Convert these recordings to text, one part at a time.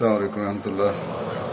السلام علیکم رحمۃ اللہ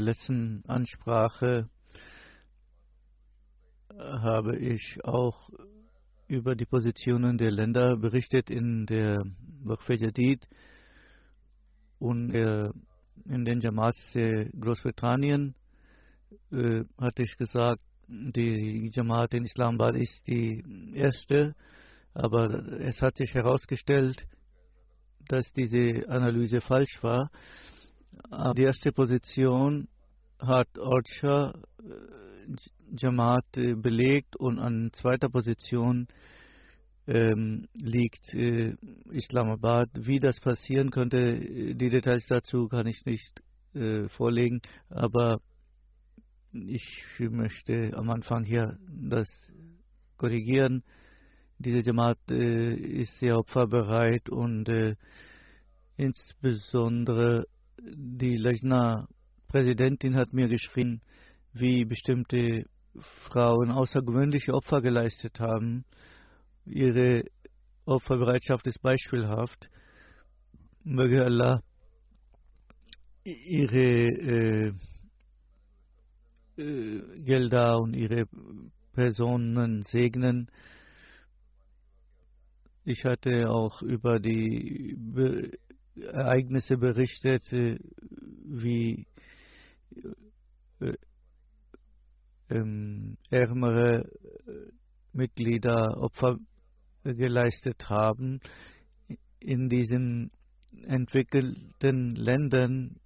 der letzten Ansprache habe ich auch über die Positionen der Länder berichtet in der Waqf Jadid und äh, in den Jamaats Großbritannien äh, hatte ich gesagt, die Jamaat in Islamabad ist die erste, aber es hat sich herausgestellt, dass diese Analyse falsch war. Die erste Position hat Orcha Jamaat belegt und an zweiter Position ähm, liegt äh, Islamabad. Wie das passieren könnte, die Details dazu kann ich nicht äh, vorlegen, aber ich möchte am Anfang hier das korrigieren. Diese Jamaat äh, ist sehr opferbereit und äh, insbesondere die Lejna-Präsidentin hat mir geschrieben, wie bestimmte Frauen außergewöhnliche Opfer geleistet haben. Ihre Opferbereitschaft ist beispielhaft. Möge Allah ihre äh, äh, Gelder und ihre Personen segnen. Ich hatte auch über die Be Ereignisse berichtet, äh, wie ärmere Mitglieder Opfer geleistet haben. In diesen entwickelten Ländern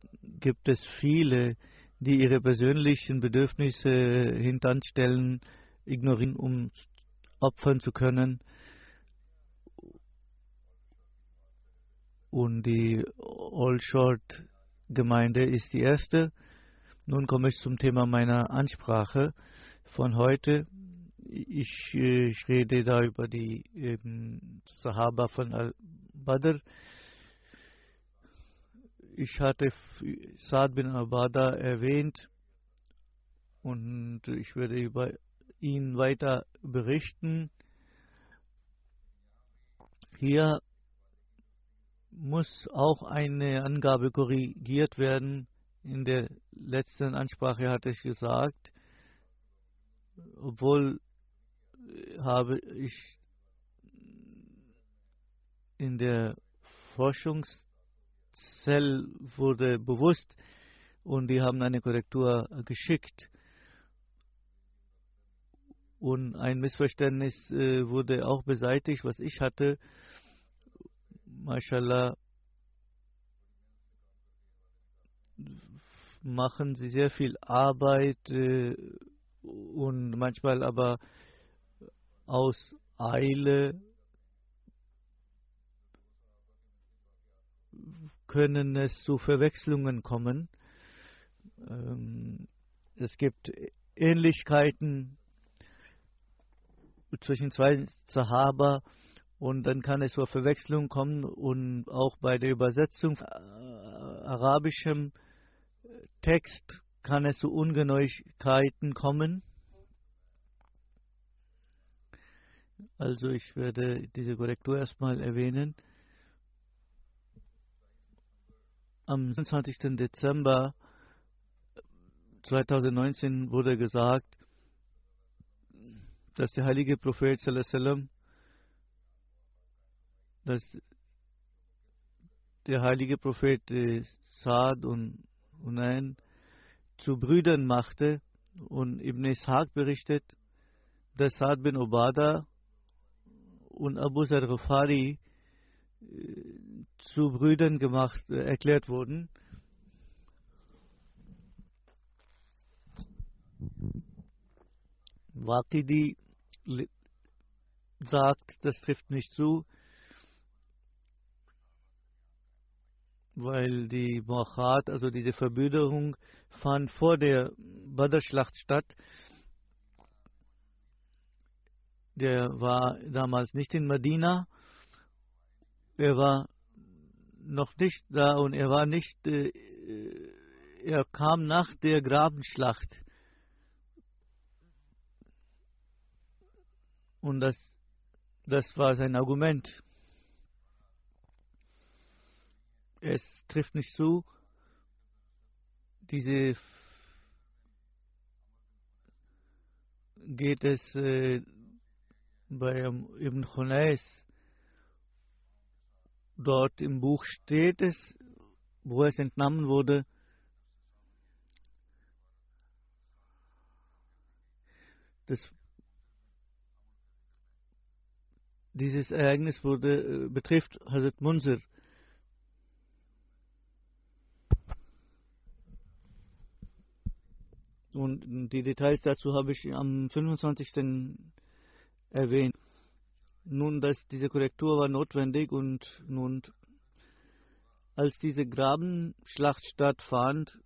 gibt es viele, die ihre persönlichen Bedürfnisse hintanstellen, ignorieren, um opfern zu können. Und die Allshort-Gemeinde ist die erste. Nun komme ich zum Thema meiner Ansprache von heute. Ich, ich rede da über die Sahaba von Al-Badr. Ich hatte Saad bin Abada erwähnt und ich werde über ihn weiter berichten. Hier muss auch eine Angabe korrigiert werden. In der letzten Ansprache hatte ich gesagt, obwohl habe ich in der Forschungszell wurde bewusst und die haben eine Korrektur geschickt. Und ein Missverständnis äh, wurde auch beseitigt, was ich hatte. Mashallah machen sie sehr viel Arbeit äh, und manchmal aber aus Eile können es zu Verwechslungen kommen. Ähm, es gibt Ähnlichkeiten zwischen zwei Sahaba und dann kann es zur Verwechslung kommen und auch bei der Übersetzung äh, arabischem Text kann es zu Ungenauigkeiten kommen. Also ich werde diese Korrektur erstmal erwähnen. Am 20. Dezember 2019 wurde gesagt, dass der heilige Prophet sallam, dass der heilige Prophet Saad und Hunayn zu Brüdern machte und Ibn Ishaq berichtet, dass Saad bin Obada und Abu Zar Ghafari äh, zu Brüdern gemacht, äh, erklärt wurden. Waqidi sagt, das trifft nicht zu, weil die Muachat, also diese Verbüderung, fand vor der Badr-Schlacht statt. Der war damals nicht in Medina. Er war noch nicht da und er war nicht, äh, er kam nach der Grabenschlacht. Und das, das war sein Argument. Es trifft nicht zu. Diese geht es äh, bei Ibn Khunais. Dort im Buch steht es, wo es entnommen wurde, das dieses Ereignis wurde, äh, betrifft Hazrat Munzir. Und die Details dazu habe ich am 25. erwähnt. Nun, dass diese Korrektur war notwendig und nun, als diese Grabenschlacht stattfand,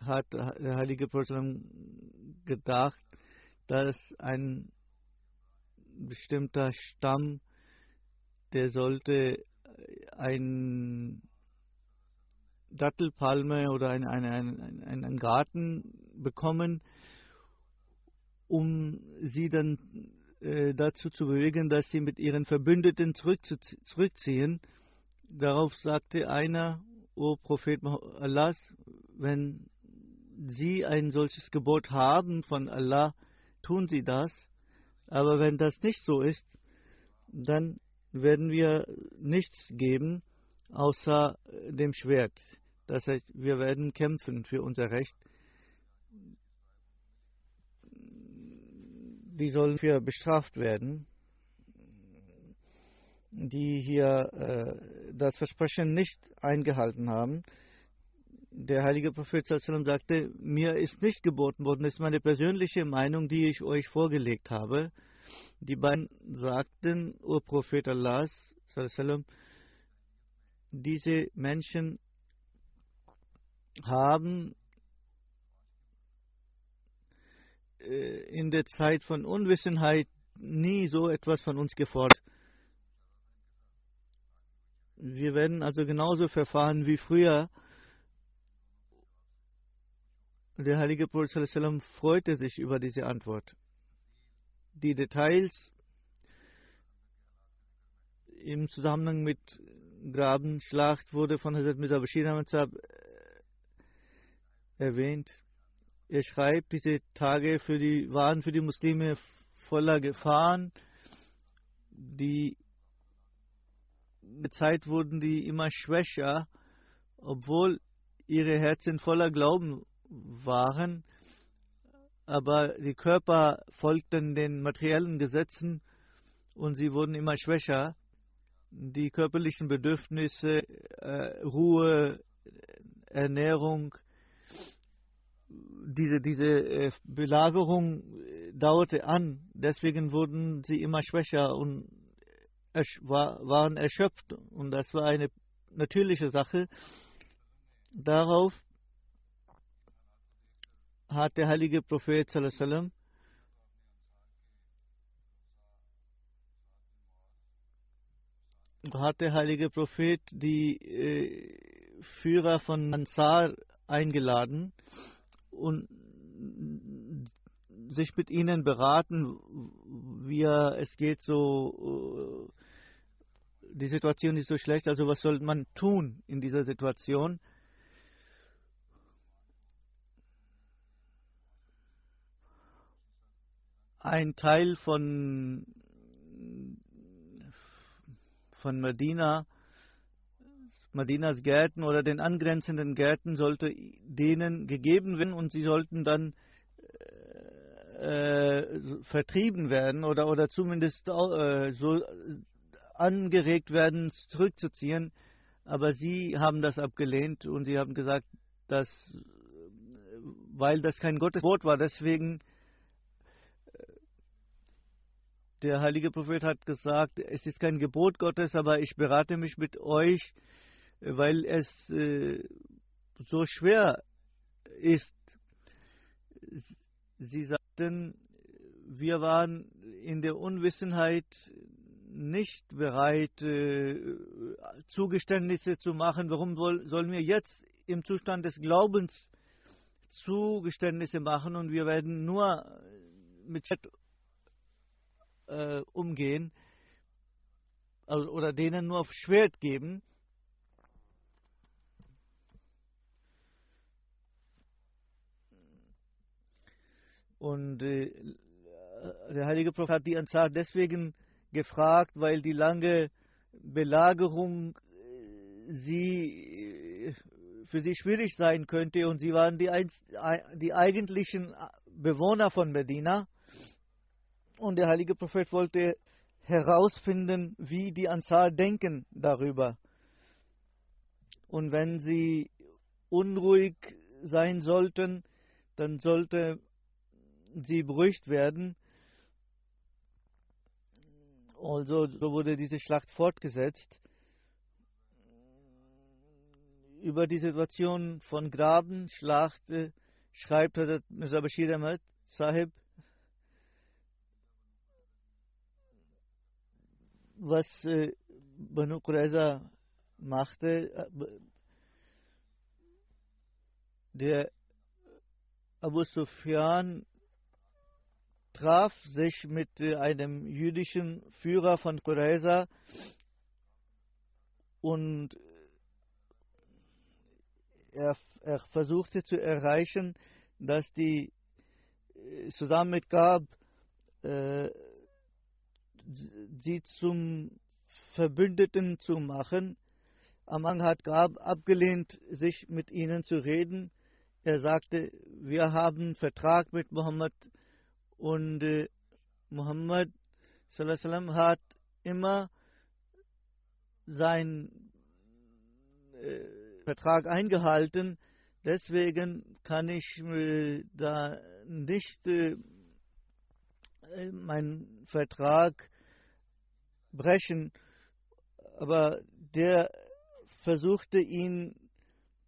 hat der heilige Prophet gedacht, dass ein bestimmter Stamm, der sollte ein Dattelpalme oder einen ein, ein, ein Garten bekommen, um sie dann äh, dazu zu bewegen, dass sie mit ihren Verbündeten zurückziehen. Darauf sagte einer, O Prophet Allahs, wenn Sie ein solches Gebot haben von Allah, tun Sie das. Aber wenn das nicht so ist, dann werden wir nichts geben außer dem Schwert. Das heißt, wir werden kämpfen für unser Recht. Die sollen für bestraft werden, die hier äh, das Versprechen nicht eingehalten haben. Der heilige Prophet sagte, mir ist nicht geboten worden, das ist meine persönliche Meinung, die ich euch vorgelegt habe. Die beiden sagten, O Prophet Allahs, diese Menschen haben äh, in der Zeit von Unwissenheit nie so etwas von uns gefordert. Wir werden also genauso verfahren wie früher. Der heilige Prophet freute sich über diese Antwort die Details im Zusammenhang mit Grabenschlacht wurde von Hazrat Mirza Bashir Ahmad äh, erwähnt. Er schreibt, diese Tage für die, waren für die Muslime voller Gefahren. Die mit Zeit wurden die immer schwächer, obwohl ihre Herzen voller Glauben waren aber die Körper folgten den materiellen Gesetzen und sie wurden immer schwächer. Die körperlichen Bedürfnisse, äh, Ruhe, Ernährung, diese, diese äh, Belagerung dauerte an. Deswegen wurden sie immer schwächer und waren erschöpft und das war eine natürliche Sache. Darauf hat der heilige Prophet sallam, hat der heilige Prophet die äh, Führer von Ansar eingeladen und sich mit ihnen beraten, wie es geht so, äh, die Situation ist so schlecht, also was soll man tun in dieser Situation? Ein Teil von, von Medina, Medinas Gärten oder den angrenzenden Gärten sollte denen gegeben werden und sie sollten dann äh, vertrieben werden oder, oder zumindest äh, so angeregt werden, zurückzuziehen. Aber sie haben das abgelehnt und sie haben gesagt, dass, weil das kein Gotteswort war, deswegen äh, der heilige Prophet hat gesagt, es ist kein Gebot Gottes, aber ich berate mich mit euch, weil es äh, so schwer ist. Sie sagten, wir waren in der Unwissenheit nicht bereit, äh, Zugeständnisse zu machen. Warum sollen wir jetzt im Zustand des Glaubens Zugeständnisse machen und wir werden nur mit Chat äh, umgehen also, oder denen nur auf Schwert geben? Und äh, der heilige Prophet hat die Ansar deswegen gefragt, weil die lange Belagerung äh, sie äh, für sie schwierig sein könnte und sie waren die, die eigentlichen Bewohner von Medina. Und der heilige Prophet wollte herausfinden, wie die Ansar denken darüber. Und wenn sie unruhig sein sollten, dann sollte sie beruhigt werden. Also so wurde diese Schlacht fortgesetzt. Über die Situation von Graben, Schlacht, schreibt Mirza Bashir Ahmad Sahib, was äh, Banu Qurayza machte. Äh, der Abu Sufyan traf sich mit äh, einem jüdischen Führer von Qurayza und er, er, versuchte zu erreichen, dass die zusammen mit Gab äh, sie zum Verbündeten zu machen. Amang hat Gab abgelehnt, sich mit ihnen zu reden. Er sagte, wir haben Vertrag mit Muhammad und äh, sallam, hat immer seinen äh, Vertrag eingehalten. Deswegen kann ich äh, da nicht äh, meinen Vertrag brechen. Aber der versuchte ihn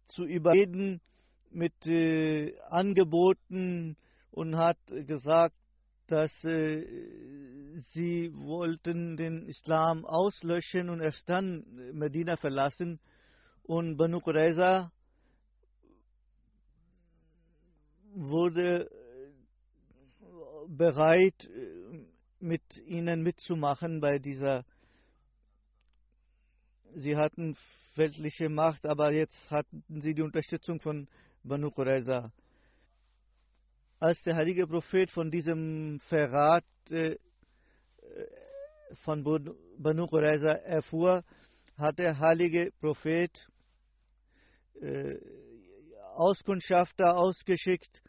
zu überreden mit äh, Angeboten und hat gesagt, dass äh, sie wollten den Islam auslöschen und erst dann Medina verlassen. Und Banu Qurayza wurde bereit, mit ihnen mitzumachen bei dieser. Sie hatten weltliche Macht, aber jetzt hatten sie die Unterstützung von Banu Qurayza als der heilige Prophet von diesem Verrat äh, von Banu Qurayza erfuhr, hat der heilige Prophet äh, Auskundschafter ausgeschickt.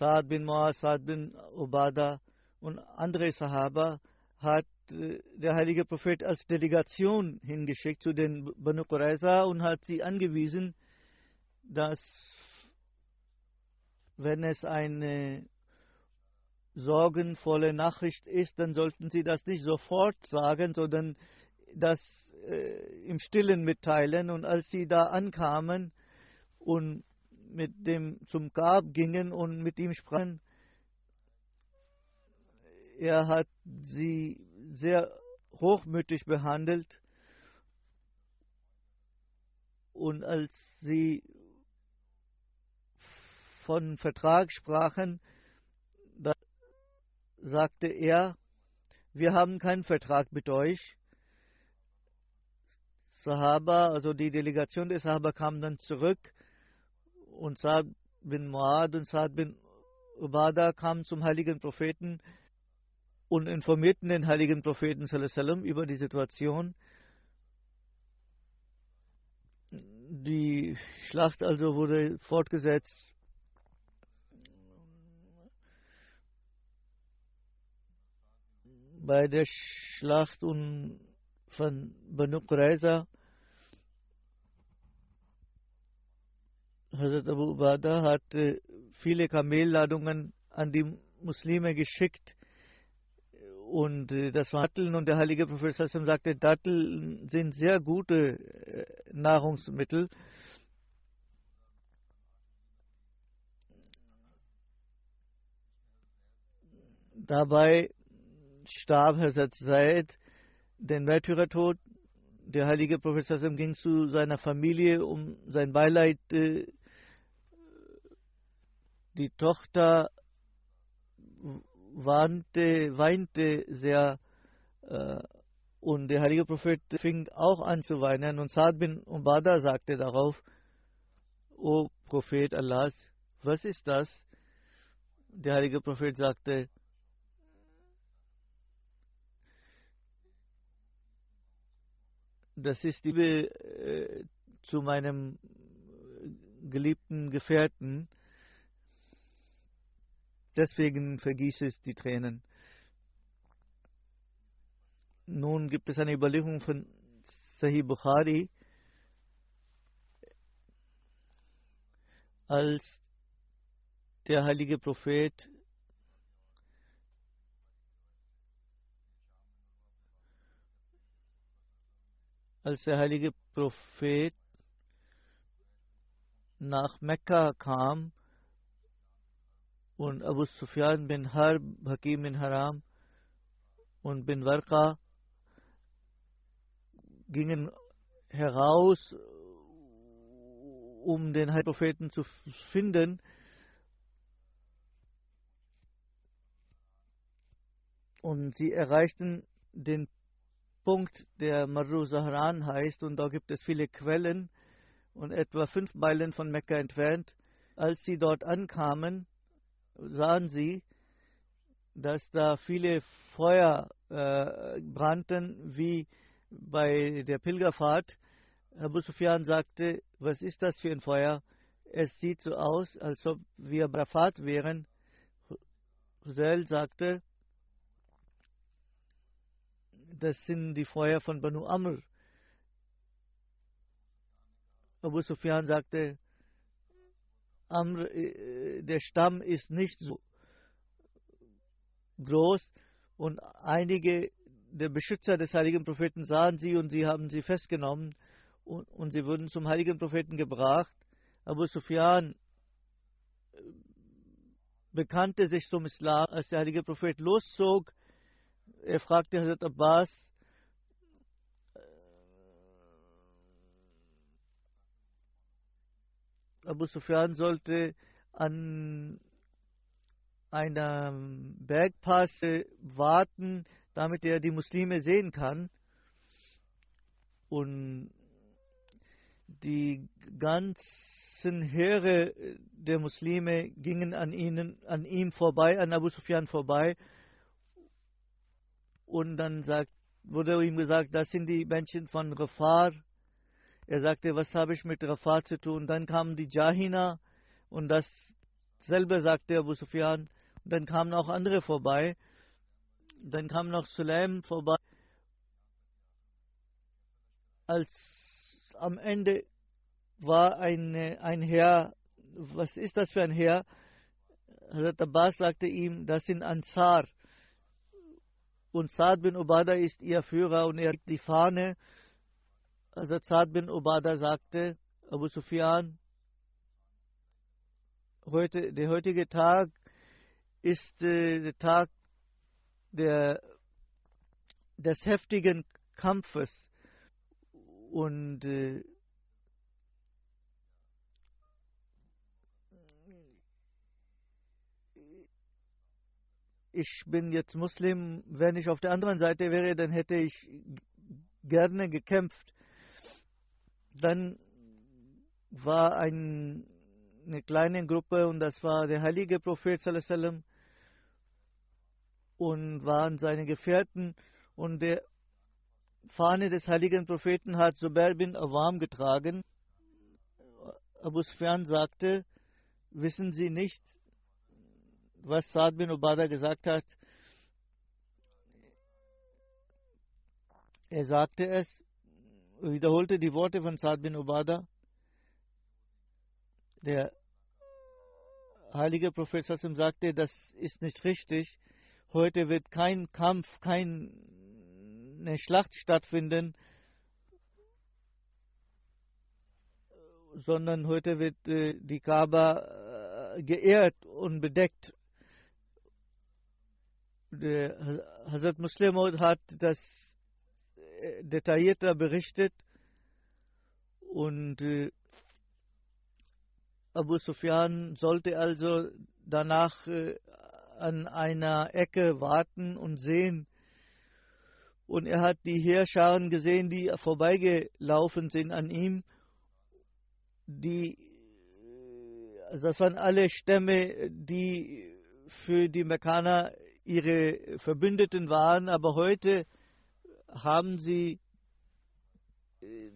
Saad bin Muaz, Saad bin Ubada und andere Sahaba hat äh, der heilige Prophet als Delegation hingeschickt zu den Banu Qurayza und hat sie angewiesen, dass wenn es eine sorgenvolle Nachricht ist, dann sollten Sie das nicht sofort sagen, sondern das äh, im Stillen mitteilen. Und als Sie da ankamen und mit dem zum Grab gingen und mit ihm sprachen, er hat sie sehr hochmütig behandelt und als sie von Vertrag sprachen, da sagte er, wir haben keinen Vertrag mit euch. Sahaba, also die Delegation der Sahaba kam dann zurück und Saad bin Muad und Saad bin Ubada kamen zum heiligen Propheten und informierten den heiligen Propheten sallam, über die Situation. Die Schlacht also wurde fortgesetzt. Bei der Schlacht von Banu Qurayza Hazrat Abu Ubada hat viele Kamelladungen an die Muslime geschickt und äh, das war Datteln und der heilige Prophet sagte, Datteln sind sehr gute äh, Nahrungsmittel. Dabei starb Hazrat Zaid den Märtyrertod. Der heilige Prophet ging zu seiner Familie, um sein Beileid. Äh, die Tochter warnte, weinte sehr äh, und der heilige Prophet fing auch an zu weinen und Saad bin Ubada sagte darauf, O Prophet Allahs, was ist das? Der heilige Prophet sagte, das ist Liebe äh, zu meinem geliebten Gefährten Deswegen vergieße ich die Tränen. Nun gibt es eine Überlegung von Sahih Bukhari, als der heilige Prophet als der heilige Prophet nach Mekka kam, und Abu Sufyan bin Harb, Hakim bin Haram und bin Warqa gingen heraus, um den Heilpropheten zu finden. Und sie erreichten den Punkt, der Marru Zahran heißt, und da gibt es viele Quellen und etwa fünf Meilen von Mekka entfernt. Als sie dort ankamen, sahen sie, dass da viele Feuer äh, brannten, wie bei der Pilgerfahrt. Abu Sufyan sagte, was ist das für ein Feuer? Es sieht so aus, als ob wir Brafat wären. Hussein sagte, das sind die Feuer von Banu Amr. Abu Sufyan sagte, Amr, äh, der Stamm ist nicht so groß und einige der Beschützer des heiligen Propheten sahen sie und sie haben sie festgenommen und, und sie wurden zum heiligen Propheten gebracht. Abu Sufyan äh, bekannte sich zum Islam, als der heilige Prophet loszog. Er fragte Hazrat Abbas, Abu Sufyan sollte an einem Bergpass warten, damit er die Muslime sehen kann. Und die ganzen Heere der Muslime gingen an, ihnen, an ihm vorbei, an Abu Sufyan vorbei. Und dann sagt, wurde ihm gesagt, das sind die Menschen von Rafar, er sagte, was habe ich mit Rafat zu tun? Dann kamen die Jahina und dasselbe sagte Abu Sufyan. Und dann kamen auch andere vorbei. Dann kam noch Sulaim vorbei. Als am Ende war ein, ein Herr, was ist das für ein Herr? Hazrat Abbas sagte ihm, das sind Ansar. Und Saad bin Ubada ist ihr Führer und er hat die Fahne. Hazrat Saad bin Ubada sagte, Abu Sufyan, heute, der heutige Tag ist äh, der Tag der, des heftigen Kampfes. Und äh, ich bin jetzt Muslim, wenn ich auf der anderen Seite wäre, dann hätte ich gerne gekämpft. Dann war ein, eine kleine Gruppe und das war der heilige Prophet sallam, und waren seine Gefährten und der Fahne des heiligen Propheten hat Zubair bin Awam getragen. Abu Sufyan sagte, wissen Sie nicht, was Saad bin Ubada gesagt hat. Er sagte es, wiederholte die Worte von Saad bin Ubada. Der heilige Prophet Sassim sagte, das ist nicht richtig. Heute wird kein Kampf, keine Schlacht stattfinden, sondern heute wird äh, die Kaaba äh, geehrt und bedeckt der Hazrat Muslim hat das detaillierter berichtet und äh, Abu Sufyan sollte also danach äh, an einer Ecke warten und sehen. Und er hat die Heerscharen gesehen, die vorbeigelaufen sind an ihm. Die, also das waren alle Stämme, die für die Mekkaner ihre Verbündeten waren, aber heute haben sie, äh,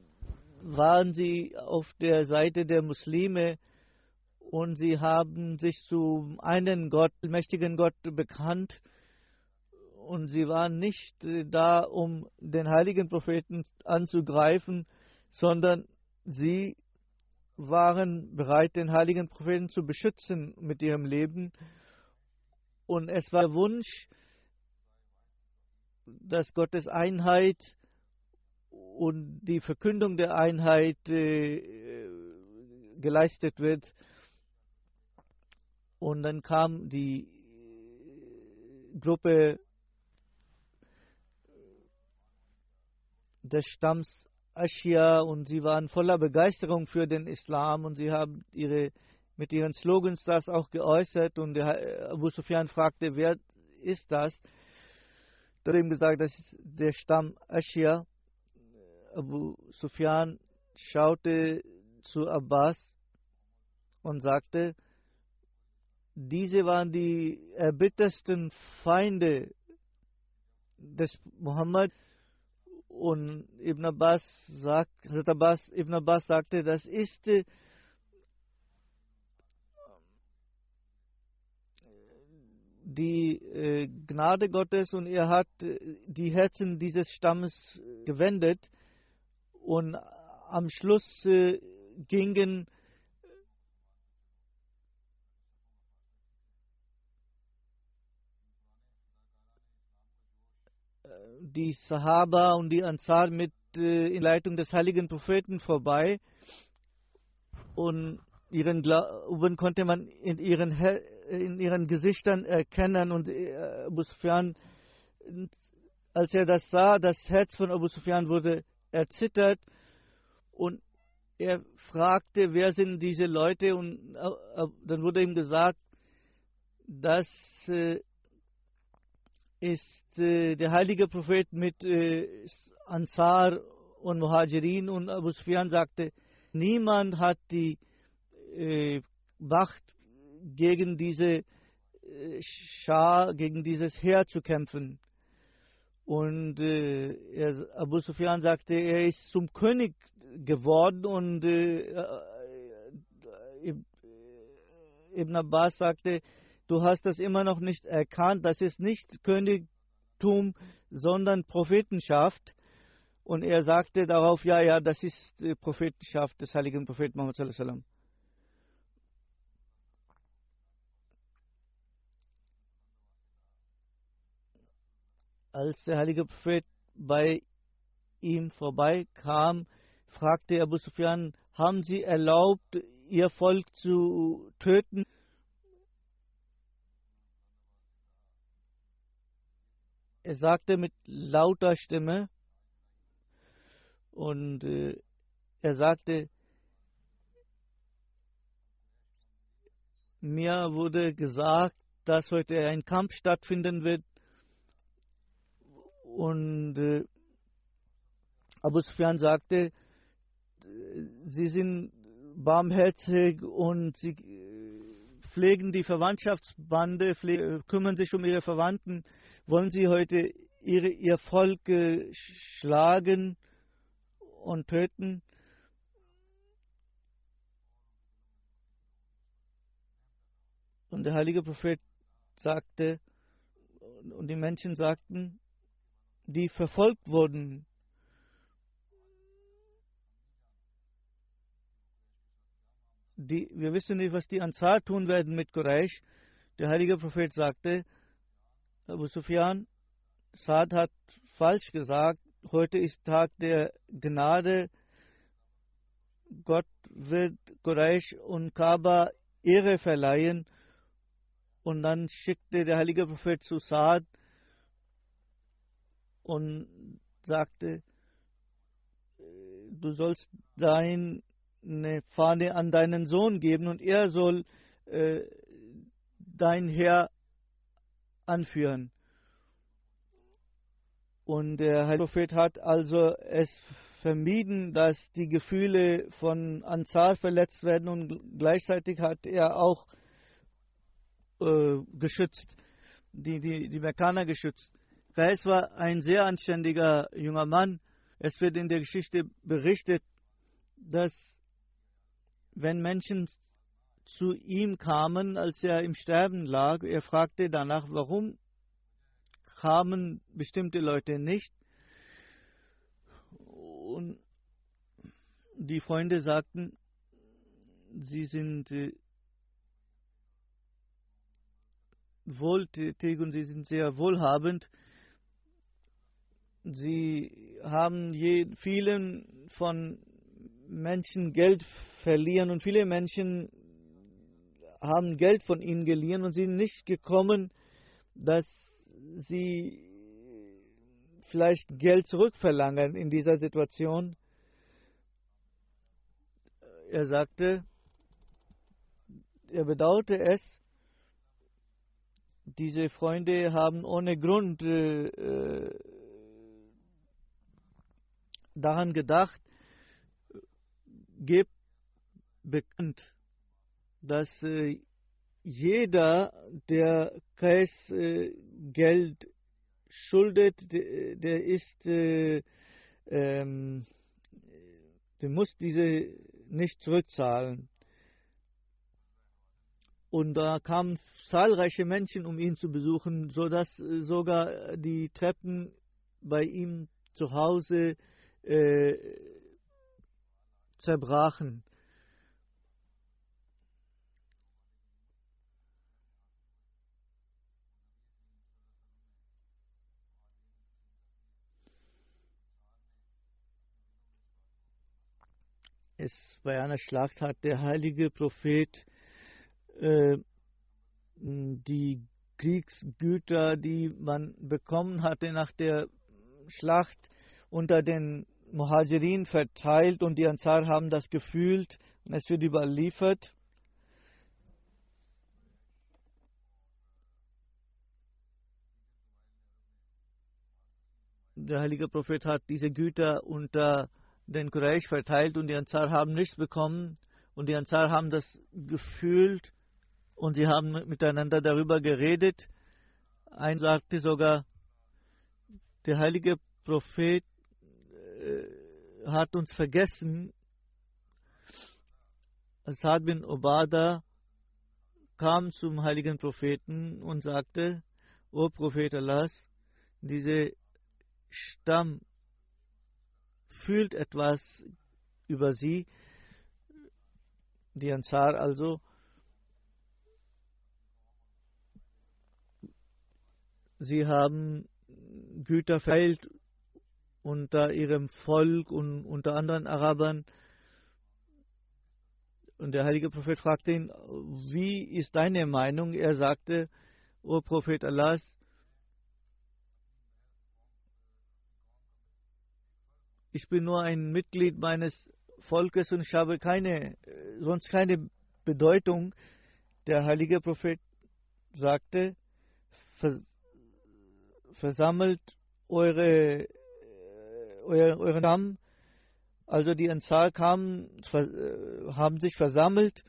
waren sie auf der Seite der Muslime und sie haben sich zu einem Gott, mächtigen Gott bekannt und sie waren nicht äh, da, um den heiligen Propheten anzugreifen, sondern sie waren bereit, den heiligen Propheten zu beschützen mit ihrem Leben. Und es war Wunsch, dass Gottes Einheit und die Verkündung der Einheit äh, geleistet wird. Und dann kam die Gruppe des Stamms Aschia und sie waren voller Begeisterung für den Islam und sie haben ihre mit ihren Slogans das auch geäußert und Abu Sufyan fragte, wer ist das? Hat ihm gesagt, das ist der Stamm Aschia. Abu Sufyan schaute zu Abbas und sagte, diese waren die erbittersten Feinde des Muhammad. Und Ibn Abbas, sagt, Abbas, Ibn Abbas sagte, das ist die äh, Gnade Gottes und er hat äh, die Herzen dieses Stammes gewendet. Und am Schluss äh, gingen die Sahaba und die Ansar mit äh, in Leitung des heiligen Propheten vorbei. Und ihren Glauben konnte man in ihren in ihren Gesichtern erkennen und äh, Abu Sufyan, als er das sah, das Herz von Abu Sufyan wurde erzittert und er fragte, wer sind diese Leute? Und äh, dann wurde ihm gesagt, das äh, ist der heilige Prophet mit Ansar und Muhajirin. Und Abu Sufyan sagte, niemand hat die Wacht gegen diese äh, Schar, gegen dieses Heer zu kämpfen. Und äh, er, Abu Sufyan sagte, er ist zum König geworden und äh, äh, Ibn Abbas sagte, du hast das immer noch nicht erkannt, das ist nicht Königtum, sondern Prophetenschaft. Und er sagte darauf, ja, ja, das ist Prophetenschaft des heiligen Propheten Muhammad sallallahu alaihi wasallam. Als der heilige Prophet bei ihm vorbeikam, fragte Abu Sufyan, haben Sie erlaubt, Ihr Volk zu töten? Er sagte mit lauter Stimme und äh, er sagte, mir wurde gesagt, dass heute ein Kampf stattfinden wird und äh, Abu Sufyan sagte, sie sind barmherzig und sie pflegen die Verwandtschaftsbande, pflegen, kümmern sich um ihre Verwandten. Wollen sie heute ihre, ihr Volk schlagen und töten? Und der heilige Prophet sagte, und die Menschen sagten, die verfolgt wurden, die, wir wissen nicht, was die Ansar tun werden mit Quraysh. Der heilige Prophet sagte, Abu Sufyan, Saad hat falsch gesagt, heute ist Tag der Gnade. Gott wird Quraysh und Kaaba Ehre verleihen. Und dann schickte der heilige Prophet zu Saad und sagte, du sollst dein eine Fahne an deinen Sohn geben und er soll äh, dein Herr anführen. Und der Heilige Prophet hat also es vermieden, dass die Gefühle von Ansar verletzt werden und gleichzeitig hat er auch äh, geschützt, die, die, die Mekkaner geschützt. Qais war ein sehr anständiger junger Mann. Es wird in der Geschichte berichtet, dass wenn Menschen zu ihm kamen, als er im Sterben lag, er fragte danach, warum kamen bestimmte Leute nicht. Und die Freunde sagten, sie sind äh, wohltätig und sie sind sehr wohlhabend. Sie haben je, vielen von Menschen Geld verlieren und viele Menschen haben Geld von ihnen geliehen und sind nicht gekommen, dass sie vielleicht Geld zurückverlangen in dieser Situation. Er sagte, er bedauerte es, diese Freunde haben ohne Grund äh, daran gedacht, gebt bekannt, dass äh, jeder, der Kais äh, Geld schuldet, der, ist, äh, ähm, der muss diese nicht zurückzahlen. Und da kamen zahlreiche Menschen, um ihn zu besuchen, sodass äh, sogar die Treppen bei ihm zu Hause äh, zerbrachen. Es bei einer Schlacht hat der heilige Prophet äh, die Kriegsgüter, die man bekommen hatte nach der Schlacht, unter den Muhajirin verteilt und die Ansar haben das gefühlt und es wird überliefert. Der heilige Prophet hat diese Güter unter den Quraysh verteilt und die Ansar haben nichts bekommen und die Ansar haben das gefühlt und sie haben miteinander darüber geredet. Ein sagte sogar, der heilige Prophet hat uns vergessen. Asad bin Obada kam zum heiligen Propheten und sagte, O Prophet Allahs, diese Stamm fühlt etwas über sie, die Ansar also, sie haben Güter verteilt unter ihrem Volk und unter anderen Arabern. Und der heilige Prophet fragte ihn, wie ist deine Meinung? Er sagte, O Prophet Allahs, ich bin nur ein Mitglied meines Volkes und ich habe keine, sonst keine Bedeutung. Der heilige Prophet sagte, versammelt eure, eure, euren Namen. Also die Ansar kamen, haben sich versammelt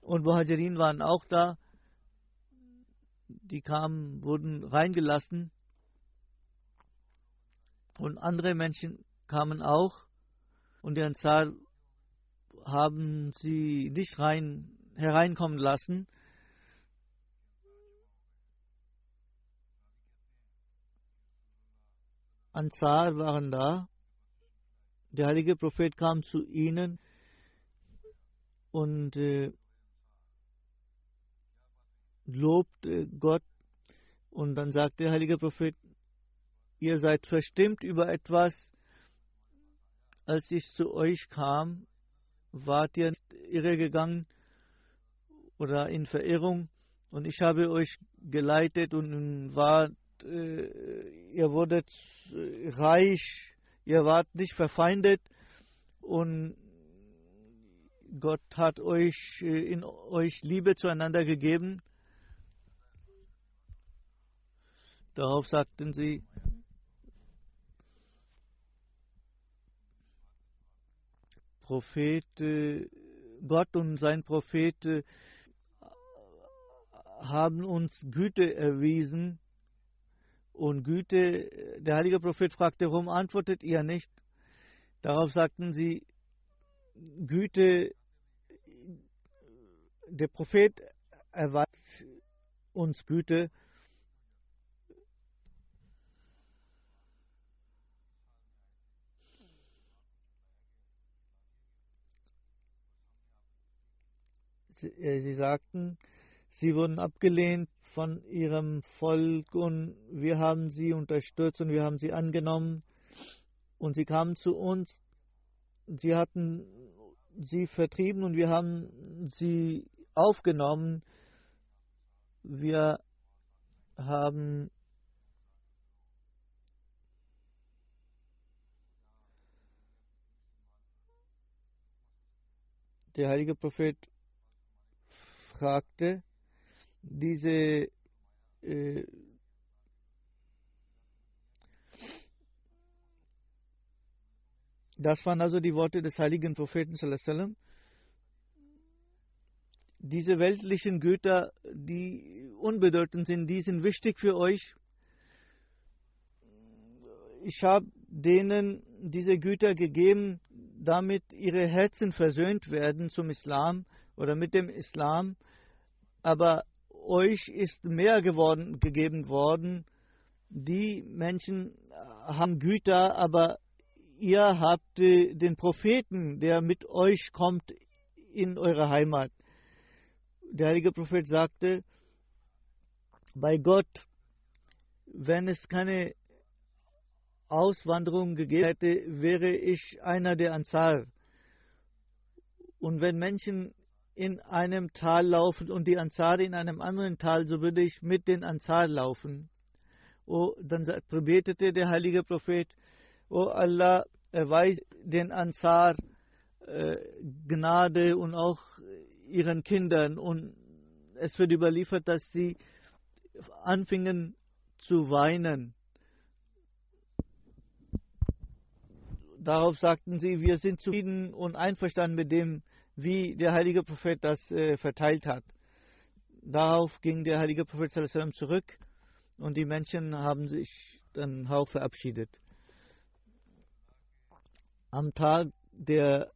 und Muhajirin waren auch da. Die kamen, wurden reingelassen und andere Menschen kamen auch und die Ansar haben sie nicht rein, hereinkommen lassen. Ansar waren da. Der heilige Prophet kam zu ihnen und äh, lobte Gott. Und dann sagte der heilige Prophet, ihr seid verstimmt über etwas. Als ich zu euch kam, wart ihr irregegangen oder in Verirrung und ich habe euch geleitet und wart, äh, ihr wurdet reich, ihr wart nicht verfeindet und Gott hat euch äh, in euch Liebe zueinander gegeben. Darauf sagten sie, Prophet, Gott und sein Prophet haben uns Güte erwiesen. Und Güte, der heilige Prophet fragte, warum antwortet ihr nicht? Darauf sagten sie, Güte, der Prophet erweist uns Güte. Äh, sie sagten, sie wurden abgelehnt von ihrem Volk und wir haben sie unterstützt und wir haben sie angenommen und sie kamen zu uns. Sie hatten sie vertrieben und wir haben sie aufgenommen. Wir haben der heilige Prophet fragte, diese äh, das waren also die Worte des heiligen Propheten sallam. Diese weltlichen Güter, die unbedeutend sind, die sind wichtig für euch. Ich habe denen diese Güter gegeben, damit ihre Herzen versöhnt werden zum Islam oder mit dem Islam, aber euch ist mehr geworden, gegeben worden. Die Menschen haben Güter, aber ihr habt den Propheten, der mit euch kommt in eure Heimat. Der heilige Prophet sagte, bei Gott, wenn es keine Auswanderung gegeben hätte, wäre ich einer der Ansar. Und wenn Menschen in einem Tal laufen und die Ansar in einem anderen Tal, so würde ich mit den Ansar laufen. Oh, dann betete der heilige Prophet, O oh Allah, erweist den Ansar äh, Gnade und auch ihren Kindern. Und es wird überliefert, dass sie anfingen zu weinen. Darauf sagten sie, wir sind zufrieden und einverstanden mit dem, wie der heilige Prophet das äh, verteilt hat. Darauf ging der heilige Prophet zurück und die Menschen haben sich dann auch verabschiedet. Am Tag der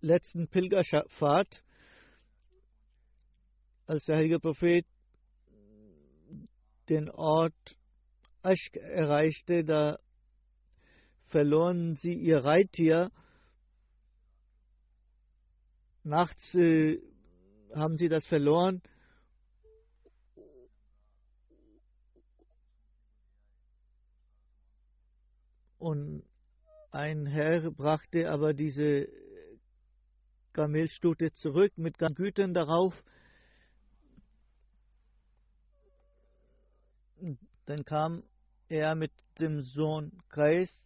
letzten Pilgerfahrt, als der heilige Prophet den Ort Aschk erreichte, da verloren sie ihr Reittier Nachts äh, haben sie das verloren. Und ein Herr brachte aber diese Kamelstute zurück mit Gütern darauf. Dann kam er mit dem Sohn Kreis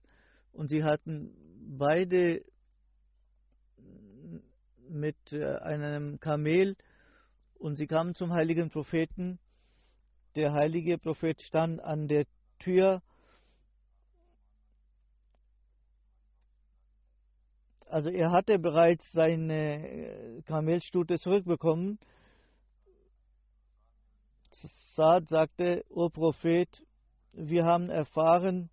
und sie hatten beide mit äh, einem Kamel und sie kamen zum heiligen Propheten. Der heilige Prophet stand an der Tür. Also er hatte bereits seine äh, Kamelstute zurückbekommen. Saad sagte, O Prophet, wir haben erfahren,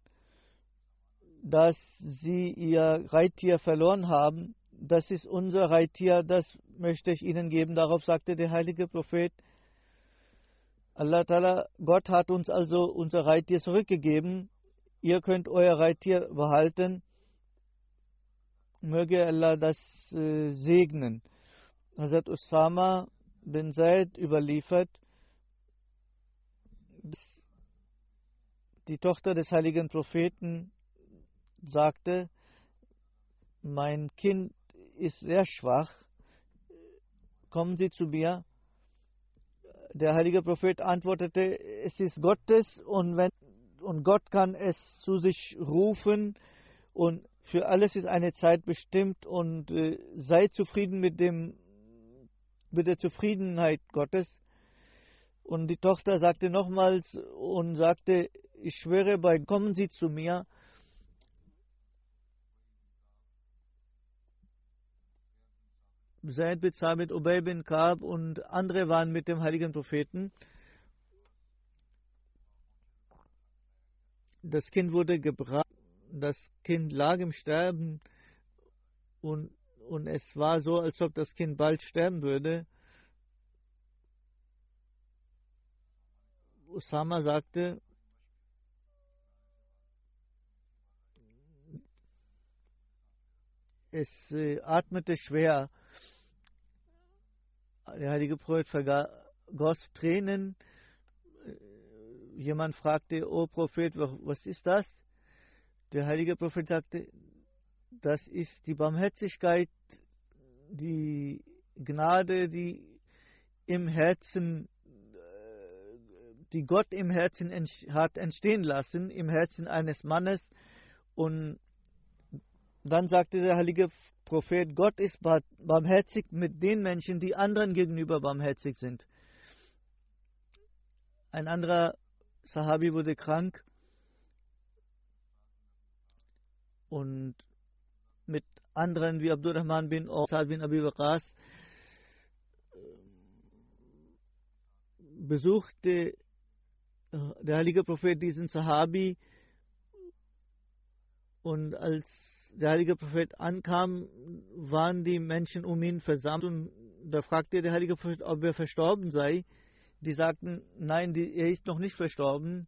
dass sie ihr Reittier verloren haben. Das ist unser Reittier, das möchte ich ihnen geben. Darauf sagte der heilige Prophet, Allah Ta'ala, Gott hat uns also unser Reittier zurückgegeben. Ihr könnt euer Reittier behalten. Möge Allah das äh, segnen. Hazrat Usama bin Zaid überliefert, die Tochter des heiligen Propheten sagte, mein Kind ist sehr schwach, kommen Sie zu mir. Der heilige Prophet antwortete, es ist Gottes und, wenn, und Gott kann es zu sich rufen und für alles ist eine Zeit bestimmt und äh, sei zufrieden mit, dem, mit der Zufriedenheit Gottes. Und die Tochter sagte nochmals und sagte, ich schwöre bei, kommen Sie zu mir. Zaid bin Sabit, Ubay bin Kaab und andere waren mit dem heiligen Propheten. Das Kind wurde gebracht, das Kind lag im Sterben und, und es war so, als ob das Kind bald sterben würde. Usama sagte, es äh, atmete schwer. Der heilige Prophet vergoss Tränen. Jemand fragte, O Prophet, was ist das? Der heilige Prophet sagte, das ist die Barmherzigkeit, die Gnade, die im Herzen, die Gott im Herzen hat entstehen lassen, im Herzen eines Mannes. Und dann sagte der heilige Prophet, Gott ist barmherzig mit den Menschen, die anderen gegenüber barmherzig sind. Ein anderer Sahabi wurde krank und mit anderen wie Abdurrahman bin Sa'd bin Abi Waqas besuchte der heilige Prophet diesen Sahabi und als der heilige Prophet ankam, waren die Menschen um ihn versammelt und da fragte der heilige Prophet, ob er verstorben sei. Die sagten, nein, die, er ist noch nicht verstorben.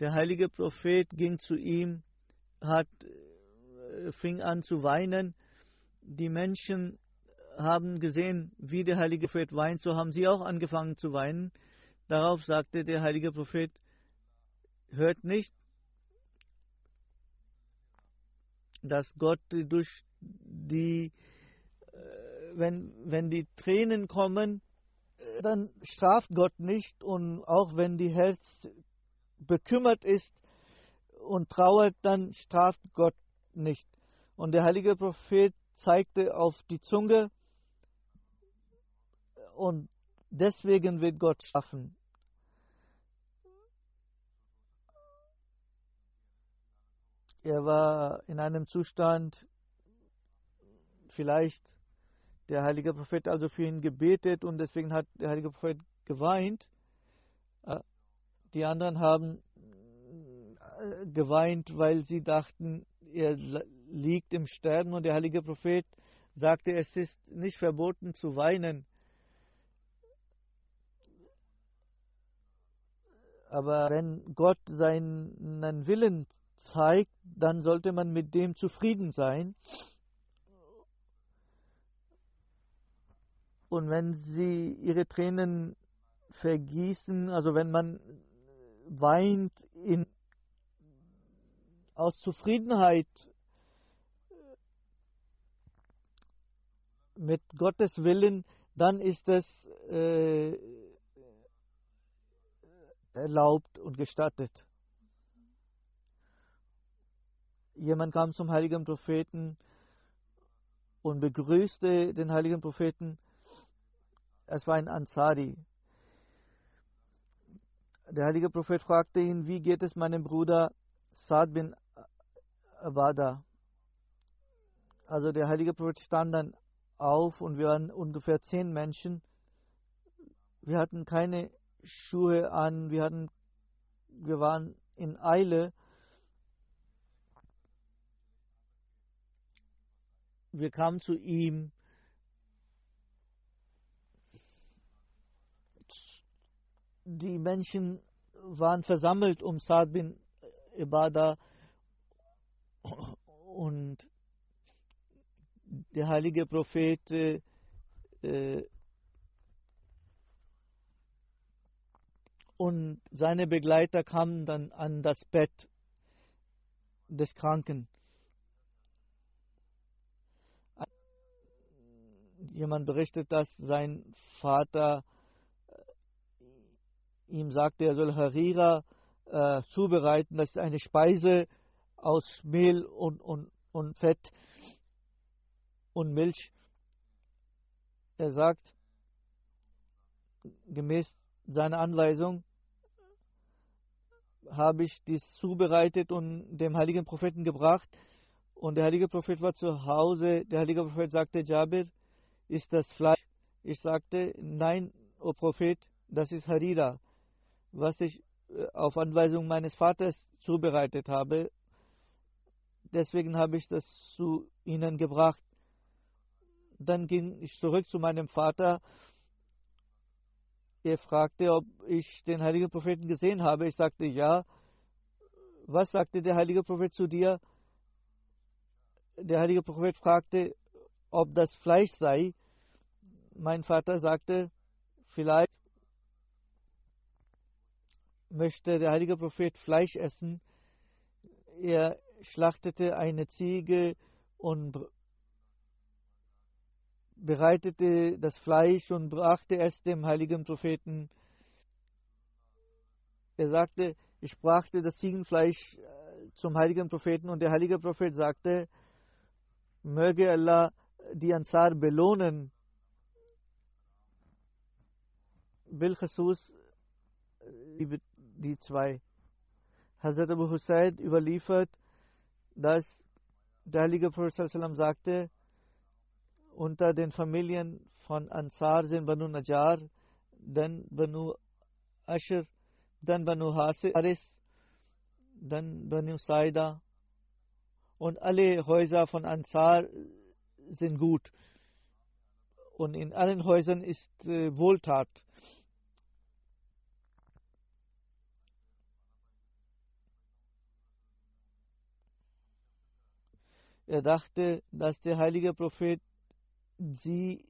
Der heilige Prophet ging zu ihm, hat, äh, fing an zu weinen. Die Menschen haben gesehen, wie der heilige Prophet weint, so haben sie auch angefangen zu weinen. Darauf sagte der heilige Prophet, hört nicht dass Gott durch die, äh, wenn, wenn die Tränen kommen, äh, dann straft Gott nicht und auch wenn die Herz bekümmert ist und trauert, dann straft Gott nicht. Und der heilige Prophet zeigte auf die Zunge und deswegen wird Gott strafen. Er war in einem Zustand, vielleicht der heilige Prophet also für ihn gebetet und deswegen hat der heilige Prophet geweint. Äh, die anderen haben äh, geweint, weil sie dachten, er liegt im Sterben und der heilige Prophet sagte, es ist nicht verboten zu weinen. Aber wenn Gott seinen Willen zeigt, dann sollte man mit dem zufrieden sein. Und wenn sie ihre Tränen vergießen, also wenn man weint in aus Zufriedenheit mit Gottes Willen, dann ist es äh, erlaubt und gestattet. Jemand kam zum heiligen Propheten und begrüßte den heiligen Propheten. Es war ein Ansari. Der heilige Prophet fragte ihn, wie geht es meinem Bruder Saad bin Abada? Also der heilige Prophet stand dann auf und wir waren ungefähr zehn Menschen. Wir hatten keine Schuhe an, wir hatten, wir waren in Eile. Wir kamen zu ihm. Die Menschen waren versammelt um Saad bin Ibada und der heilige Prophet äh, und seine Begleiter kamen dann an das Bett des Kranken. Jemand berichtet, dass sein Vater äh, ihm sagte, er soll Harira äh, zubereiten. Das ist eine Speise aus Mehl und, und, und Fett und Milch. Er sagt, gemäß seiner Anweisung, habe ich dies zubereitet und dem heiligen Propheten gebracht. Und der heilige Prophet war zu Hause. Der heilige Prophet sagte, Jabir, ist das Fleisch? Ich sagte, nein, o Prophet, das ist Harira, was ich äh, auf Anweisung meines Vaters zubereitet habe. Deswegen habe ich das zu ihnen gebracht. Dann ging ich zurück zu meinem Vater er fragte, ob ich den heiligen Propheten gesehen habe. Ich sagte ja. Was sagte der heilige Prophet zu dir? Der heilige Prophet fragte, ob das Fleisch sei. Mein Vater sagte, vielleicht möchte der heilige Prophet Fleisch essen. Er schlachtete eine Ziege und bereitete das Fleisch und brachte es dem heiligen Propheten. Er sagte, ich brachte das Ziegenfleisch äh, zum heiligen Propheten und der heilige Prophet sagte, möge Allah die Ansar belohnen. Bilchasus, äh, die zwei. Hazrat Abu Hussein überliefert, dass der heilige Prophet sagte, unter den Familien von Ansar sind Banu Najjar, dann Banu Ashr, dann Banu Haris, dann Banu Saida. Und alle Häuser von Ansar sind gut. Und in allen Häusern ist äh, Wohltat. Er dachte, dass der heilige Prophet sie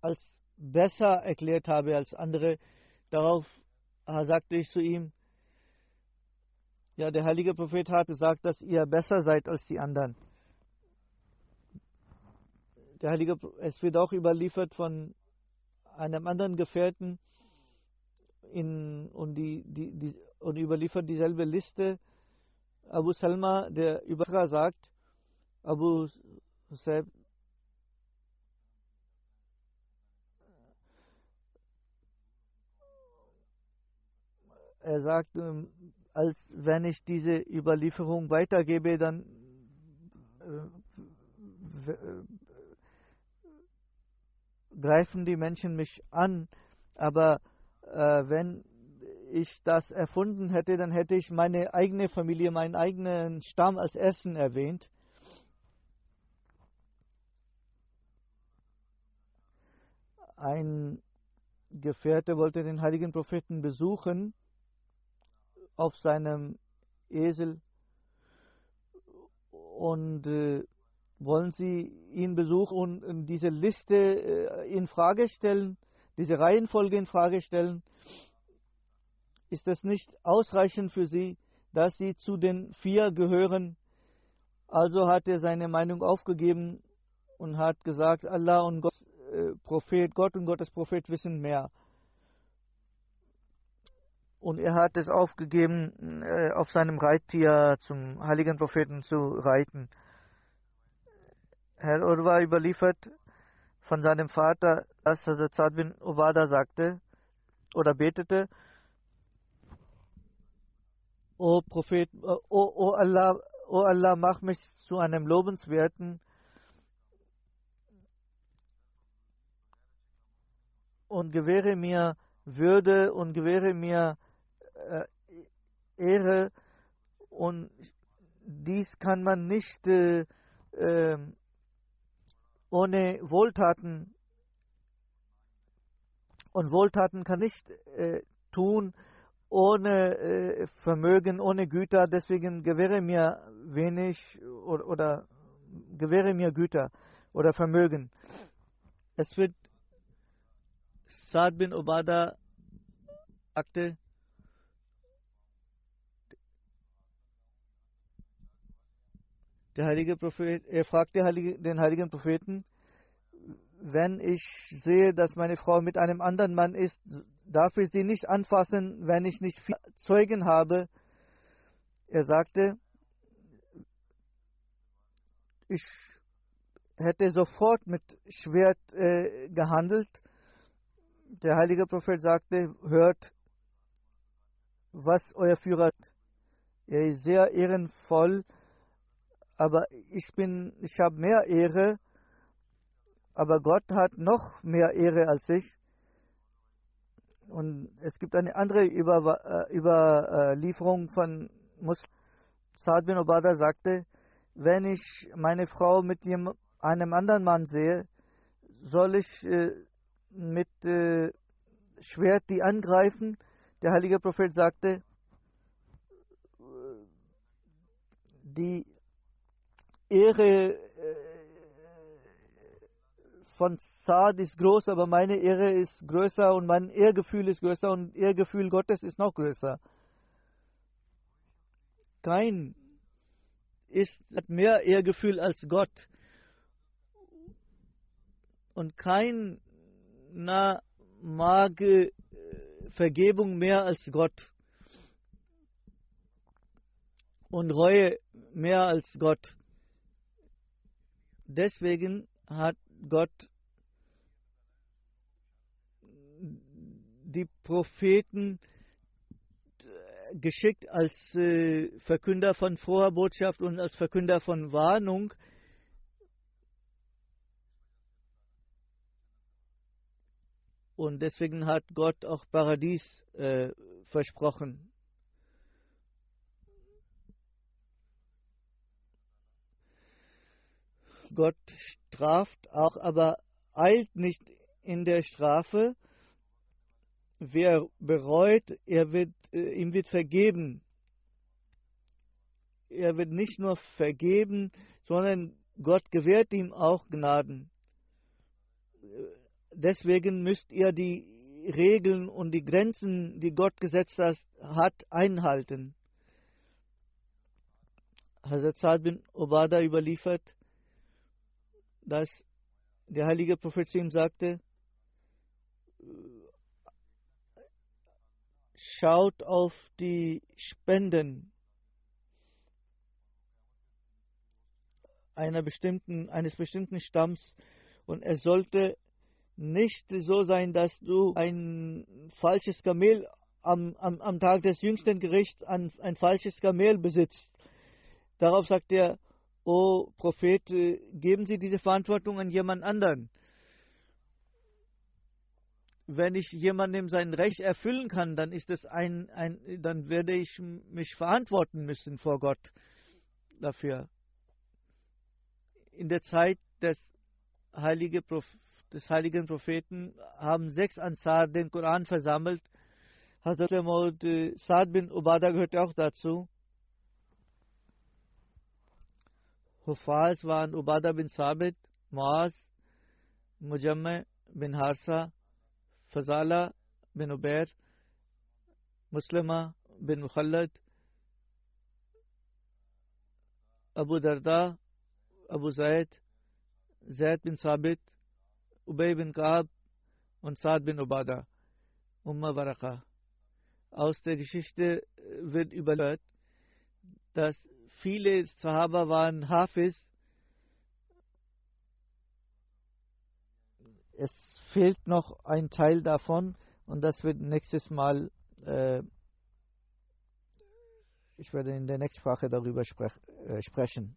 als besser erklärt habe als andere. Darauf sagte ich zu ihm, ja, der heilige Prophet hat gesagt, dass ihr besser seid als die anderen. Der heilige, es wird auch überliefert von einem anderen Gefährten in, und, die, die, die, und überliefert dieselbe Liste. Abu Salma, der Übertrag sagt, Abu Hussein er sagt, als wenn ich diese Überlieferung weitergebe, dann greifen die Menschen mich an. Aber äh, wenn ich das erfunden hätte, dann hätte ich meine eigene Familie, meinen eigenen Stamm als Essen erwähnt. Ein Gefährte wollte den heiligen Propheten besuchen auf seinem Esel und äh, wollen Sie ihn besuchen und diese Liste äh, in Frage stellen, diese Reihenfolge in Frage stellen? Ist das nicht ausreichend für Sie? dass sie zu den vier gehören. Also hat er seine Meinung aufgegeben und hat gesagt, Allah und Gott, Prophet, Gott und Gottes Prophet wissen mehr. Und er hat es aufgegeben, äh, auf seinem Reittier zum heiligen Propheten zu reiten. Herr Urwa überliefert von seinem Vater, dass Hazrat bin Ubada sagte oder betete, O Prophet, o, o Allah, o Allah, mach mich zu einem lobenswerten und gewähre mir Würde und gewähre mir äh, Ehre und dies kann man nicht äh, äh, ohne Wohltaten und Wohltaten kann nicht äh, tun ohne äh, Vermögen, ohne Güter. Deswegen gewähre mir wenig oder, oder gewähre mir Güter oder Vermögen. Es wird Saad bin Obada sagte, der heilige Prophet, er fragte den heiligen Propheten, wenn ich sehe, dass meine Frau mit einem anderen Mann ist, darf ich sie nicht anfassen, wenn ich nicht Zeugen habe. Er sagte, ich hätte sofort mit Schwert äh, gehandelt. Der heilige Prophet sagte, hört, was euer Führer, er ist sehr ehrenvoll, aber ich bin, ich habe mehr Ehre, aber Gott hat noch mehr Ehre als ich. Und es gibt eine andere Über, äh, Überlieferung von Muslim. Saad bin Obada sagte, wenn ich meine Frau mit einem anderen Mann sehe, soll ich äh, mit äh, Schwert die angreifen? Der heilige Prophet sagte, die Ehre äh, von Saad ist groß, aber meine Ehre ist größer und mein Ehrgefühl ist größer und Ehrgefühl Gottes ist noch größer. Kein ist, hat mehr Ehrgefühl als Gott. Und keiner mag äh, Vergebung mehr als Gott. Und Reue mehr als Gott. Deswegen hat Gott die Propheten geschickt als äh, Verkünder von froher Botschaft und als Verkünder von Warnung. Und deswegen hat Gott auch Paradies äh, versprochen. Gott straft auch, aber eilt nicht in der Strafe. Wer bereut, er wird, äh, ihm wird vergeben. Er wird nicht nur vergeben, sondern Gott gewährt ihm auch Gnaden. Deswegen müsst ihr die Regeln und die Grenzen, die Gott gesetzt hat, einhalten. Hazrat Saad bin Obada überliefert, dass der heilige Prophet ihm sagte, schaut auf die Spenden einer bestimmten, eines bestimmten Stamms und es sollte nicht so sein, dass du ein falsches Kamel am, am, am Tag des jüngsten Gerichts ein, ein falsches Kamel besitzt. Darauf sagt er, O Prophet, äh, geben Sie diese Verantwortung an jemand anderen. Wenn ich jemandem sein Recht erfüllen kann, dann ist es ein, ein dann werde ich mich verantworten müssen vor Gott dafür. In der Zeit des, heilige des heiligen Propheten haben sechs Ansar den Koran versammelt. Hazrat äh, Saad bin Ubada gehört auch dazu. Hufaz waren Ubada bin Sabit, Muaz, Mujamme bin Harsa, Fazala bin Ubair, Muslima bin Mukhallad, Abu Darda, Abu Zaid, Zaid bin Sabit, Ubay bin Kaab und Saad bin Ubada, Umma Waraka. Aus der Geschichte wird überlegt, dass viele Sahaba waren Hafiz. Es fehlt noch ein Teil davon und das wird nächstes Mal, äh, ich werde in der nächsten Sprache darüber sprech, äh, sprechen.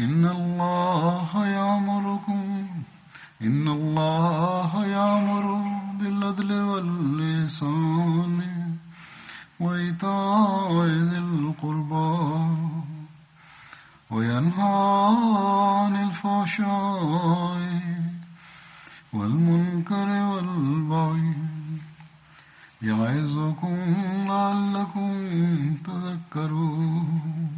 إن الله يأمركم إن الله يأمر بالعدل واللسان وإيتاء ذي القربى وينهى عن الفحشاء والمنكر والبغي يعظكم لعلكم تذكرون.